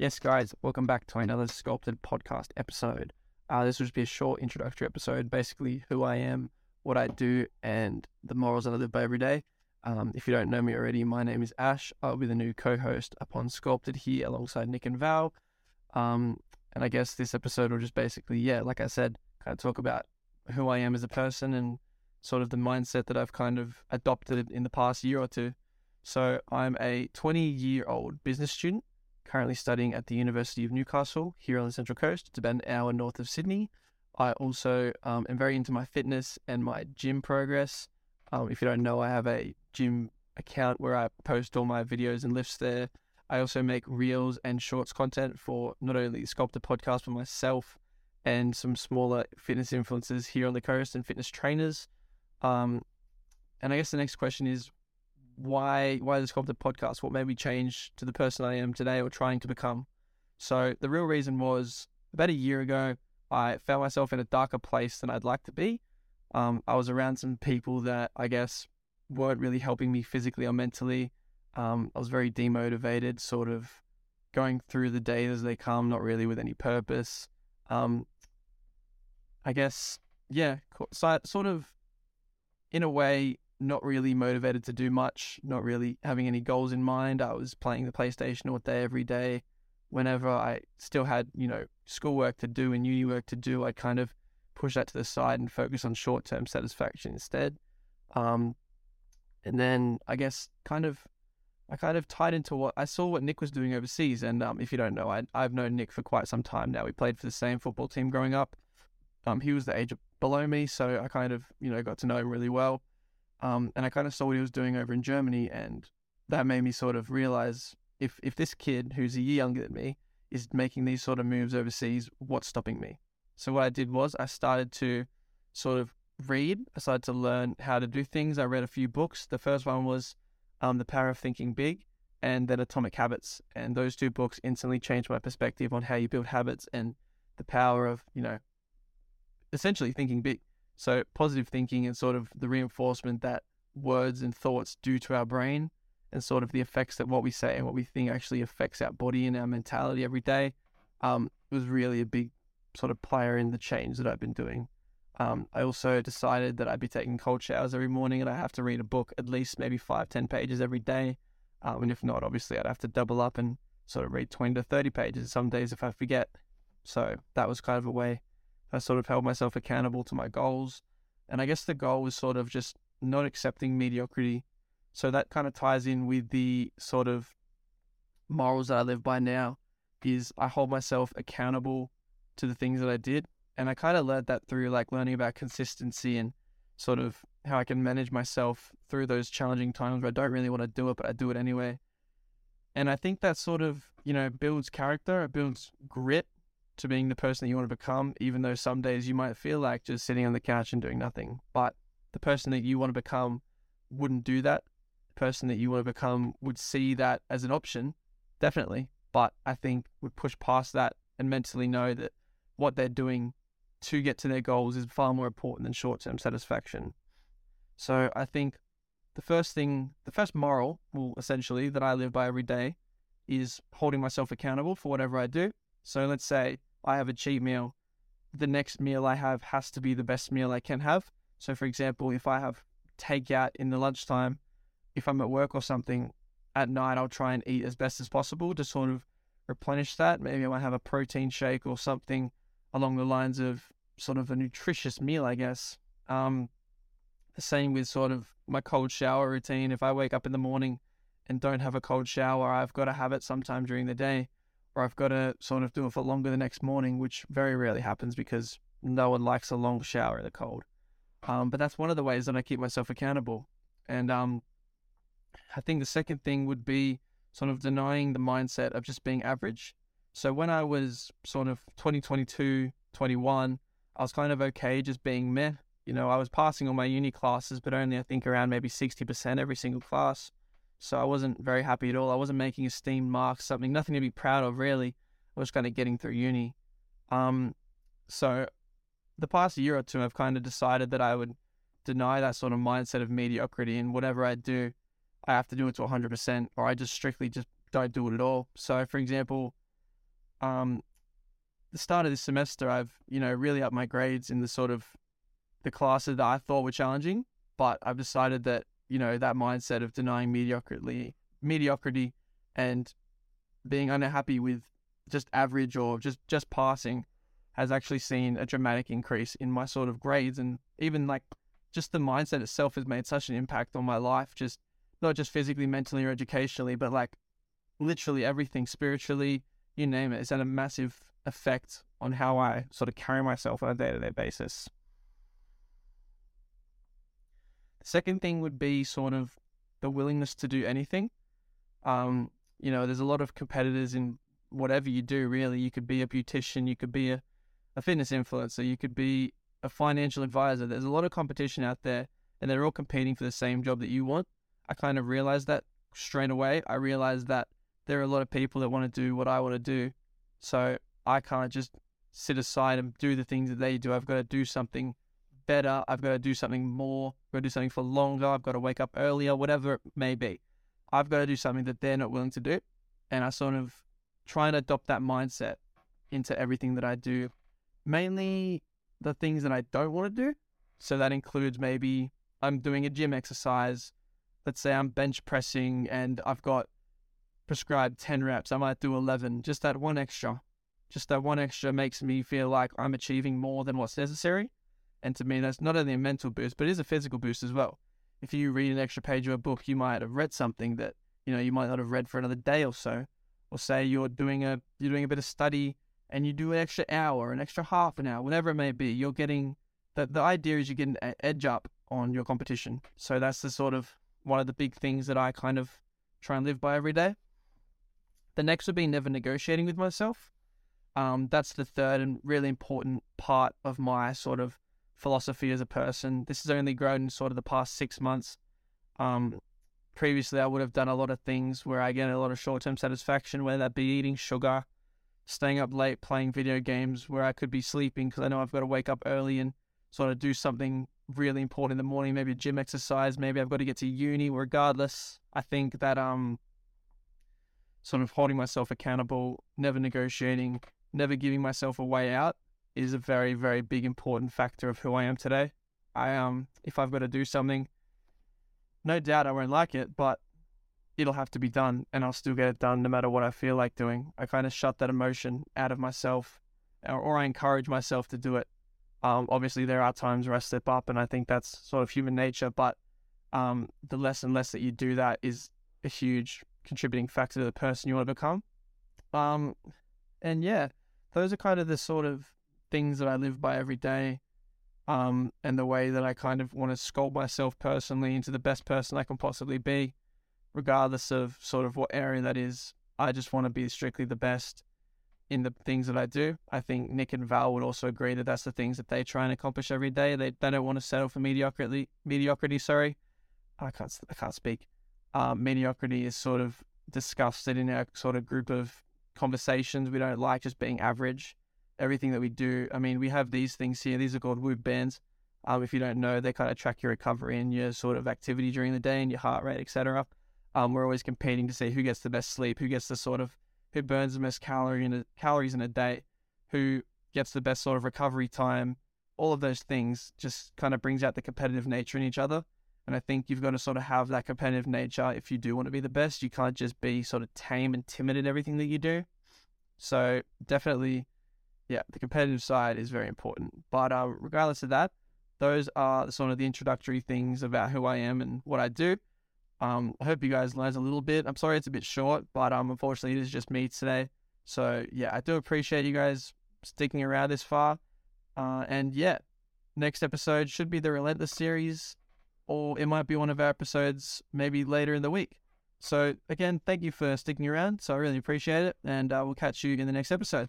Yes, guys, welcome back to another Sculpted podcast episode. Uh, this will just be a short introductory episode, basically who I am, what I do, and the morals that I live by every day. Um, if you don't know me already, my name is Ash. I'll be the new co-host upon Sculpted here alongside Nick and Val. Um, and I guess this episode will just basically, yeah, like I said, kind of talk about who I am as a person and sort of the mindset that I've kind of adopted in the past year or two. So I'm a 20 year old business student, currently studying at the University of Newcastle here on the Central Coast. It's about an hour north of Sydney. I also um, am very into my fitness and my gym progress. Um, if you don't know, I have a gym account where I post all my videos and lifts there. I also make reels and shorts content for not only the Sculpted podcast, but myself and some smaller fitness influencers here on the coast and fitness trainers. Um, and I guess the next question is why why the podcast? What made me change to the person I am today or trying to become? So the real reason was about a year ago, I found myself in a darker place than I'd like to be. Um, I was around some people that I guess weren't really helping me physically or mentally. Um, I was very demotivated, sort of going through the days as they come, not really with any purpose. Um, I guess, yeah, so sort of in a way, not really motivated to do much, not really having any goals in mind. I was playing the PlayStation all day, every day. Whenever I still had, you know, schoolwork to do and uni work to do, I kind of push that to the side and focus on short term satisfaction instead. Um, and then I guess kind of, I kind of tied into what I saw what Nick was doing overseas. And um, if you don't know, I, I've known Nick for quite some time now. We played for the same football team growing up. Um, he was the age below me, so I kind of, you know, got to know him really well. Um, and I kind of saw what he was doing over in Germany, and that made me sort of realize if if this kid who's a year younger than me is making these sort of moves overseas, what's stopping me? So what I did was I started to sort of read. I started to learn how to do things. I read a few books. The first one was um, The Power of Thinking Big, and then Atomic Habits. And those two books instantly changed my perspective on how you build habits and the power of you know essentially thinking big. So positive thinking and sort of the reinforcement that words and thoughts do to our brain and sort of the effects that what we say and what we think actually affects our body and our mentality every day um, was really a big sort of player in the change that I've been doing. Um, I also decided that I'd be taking cold showers every morning and I have to read a book at least maybe five, 10 pages every day. Um, and if not, obviously, I'd have to double up and sort of read 20 to 30 pages some days if I forget. So that was kind of a way I sort of held myself accountable to my goals. And I guess the goal was sort of just not accepting mediocrity. So that kind of ties in with the sort of morals that I live by now is I hold myself accountable to the things that I did. And I kind of learned that through like learning about consistency and sort of how I can manage myself through those challenging times where I don't really want to do it, but I do it anyway. And I think that sort of, you know, builds character, it builds grit to being the person that you want to become, even though some days you might feel like just sitting on the couch and doing nothing. But the person that you want to become wouldn't do that. The person that you want to become would see that as an option, definitely. But I think would push past that and mentally know that what they're doing to get to their goals is far more important than short term satisfaction. So I think the first thing, the first moral, well, essentially, that I live by every day is holding myself accountable for whatever I do. So let's say I have a cheat meal, the next meal I have has to be the best meal I can have. So, for example, if I have takeout in the lunchtime, if I'm at work or something, at night I'll try and eat as best as possible to sort of replenish that. Maybe I might have a protein shake or something along the lines of sort of a nutritious meal, I guess. Um, the same with sort of my cold shower routine. If I wake up in the morning and don't have a cold shower, I've got to have it sometime during the day or I've got to sort of do it for longer the next morning, which very rarely happens because no one likes a long shower in the cold. Um, but that's one of the ways that I keep myself accountable. And um, I think the second thing would be sort of denying the mindset of just being average. So when I was sort of 2022, 21, I was kind of okay just being meh. You know, I was passing all my uni classes, but only I think around maybe 60% every single class. So I wasn't very happy at all. I wasn't making esteemed marks, something nothing to be proud of really. I was kind of getting through uni. Um, so the past year or two, I've kind of decided that I would deny that sort of mindset of mediocrity and whatever I do, I have to do it to 100%, or I just strictly just don't do it at all. So, for example, um, the start of this semester, I've you know really upped my grades in the sort of the classes that I thought were challenging, but I've decided that you know that mindset of denying mediocrity, mediocrity, and being unhappy with just average or just just passing has actually seen a dramatic increase in my sort of grades and even like just the mindset itself has made such an impact on my life just not just physically mentally or educationally but like literally everything spiritually you name it it's had a massive effect on how i sort of carry myself on a day-to-day basis the second thing would be sort of the willingness to do anything um you know there's a lot of competitors in whatever you do really you could be a beautician you could be a a fitness influencer, you could be a financial advisor. There's a lot of competition out there and they're all competing for the same job that you want. I kind of realized that straight away. I realized that there are a lot of people that want to do what I want to do. So I can't just sit aside and do the things that they do. I've got to do something better. I've got to do something more. I've got to do something for longer. I've got to wake up earlier, whatever it may be. I've got to do something that they're not willing to do. And I sort of try and adopt that mindset into everything that I do mainly the things that I don't want to do. So that includes maybe I'm doing a gym exercise. Let's say I'm bench pressing and I've got prescribed 10 reps. I might do 11. Just that one extra. Just that one extra makes me feel like I'm achieving more than what's necessary. And to me, that's not only a mental boost, but it is a physical boost as well. If you read an extra page of a book, you might have read something that, you know, you might not have read for another day or so. Or say you're doing a you're doing a bit of study and you do an extra hour, an extra half an hour, whatever it may be, you're getting the the idea is you get an edge up on your competition. So that's the sort of one of the big things that I kind of try and live by every day. The next would be never negotiating with myself. Um, that's the third and really important part of my sort of philosophy as a person. This has only grown in sort of the past six months. Um, previously, I would have done a lot of things where I get a lot of short term satisfaction, whether that be eating sugar, staying up late playing video games where I could be sleeping because I know I've got to wake up early and sort of do something really important in the morning, maybe a gym exercise, maybe I've got to get to uni. Regardless, I think that um sort of holding myself accountable, never negotiating, never giving myself a way out is a very, very big important factor of who I am today. I um if I've got to do something, no doubt I won't like it, but it'll have to be done and I'll still get it done no matter what I feel like doing. I kind of shut that emotion out of myself or, or I encourage myself to do it. Um, obviously, there are times where I slip up and I think that's sort of human nature, but um, the less and less that you do that is a huge contributing factor to the person you want to become. Um, and yeah, those are kind of the sort of things that I live by every day. Um, and the way that I kind of want to sculpt myself personally into the best person I can possibly be regardless of sort of what area that is. I just want to be strictly the best in the things that I do. I think Nick and Val would also agree that that's the things that they try and accomplish every day. They they don't want to settle for mediocrity. Mediocrity, sorry, I can't I can't speak. Um, mediocrity is sort of discussed in our sort of group of conversations. We don't like just being average. Everything that we do, I mean, we have these things here. These are called Whoop bands. Um, if you don't know, they kind of track your recovery and your sort of activity during the day and your heart rate, etc. Um, we're always competing to see who gets the best sleep, who gets the sort of who burns the most calorie in a, calories in a day, who gets the best sort of recovery time. All of those things just kind of brings out the competitive nature in each other. And I think you've got to sort of have that competitive nature if you do want to be the best. You can't just be sort of tame and timid in everything that you do. So definitely, yeah, the competitive side is very important. But uh, regardless of that, those are sort of the introductory things about who I am and what I do. Um, I hope you guys learned a little bit. I'm sorry it's a bit short, but um, unfortunately it is just me today. So yeah, I do appreciate you guys sticking around this far. Uh, and yeah, next episode should be the Relentless series, or it might be one of our episodes maybe later in the week. So again, thank you for sticking around. So I really appreciate it, and uh, we'll catch you in the next episode.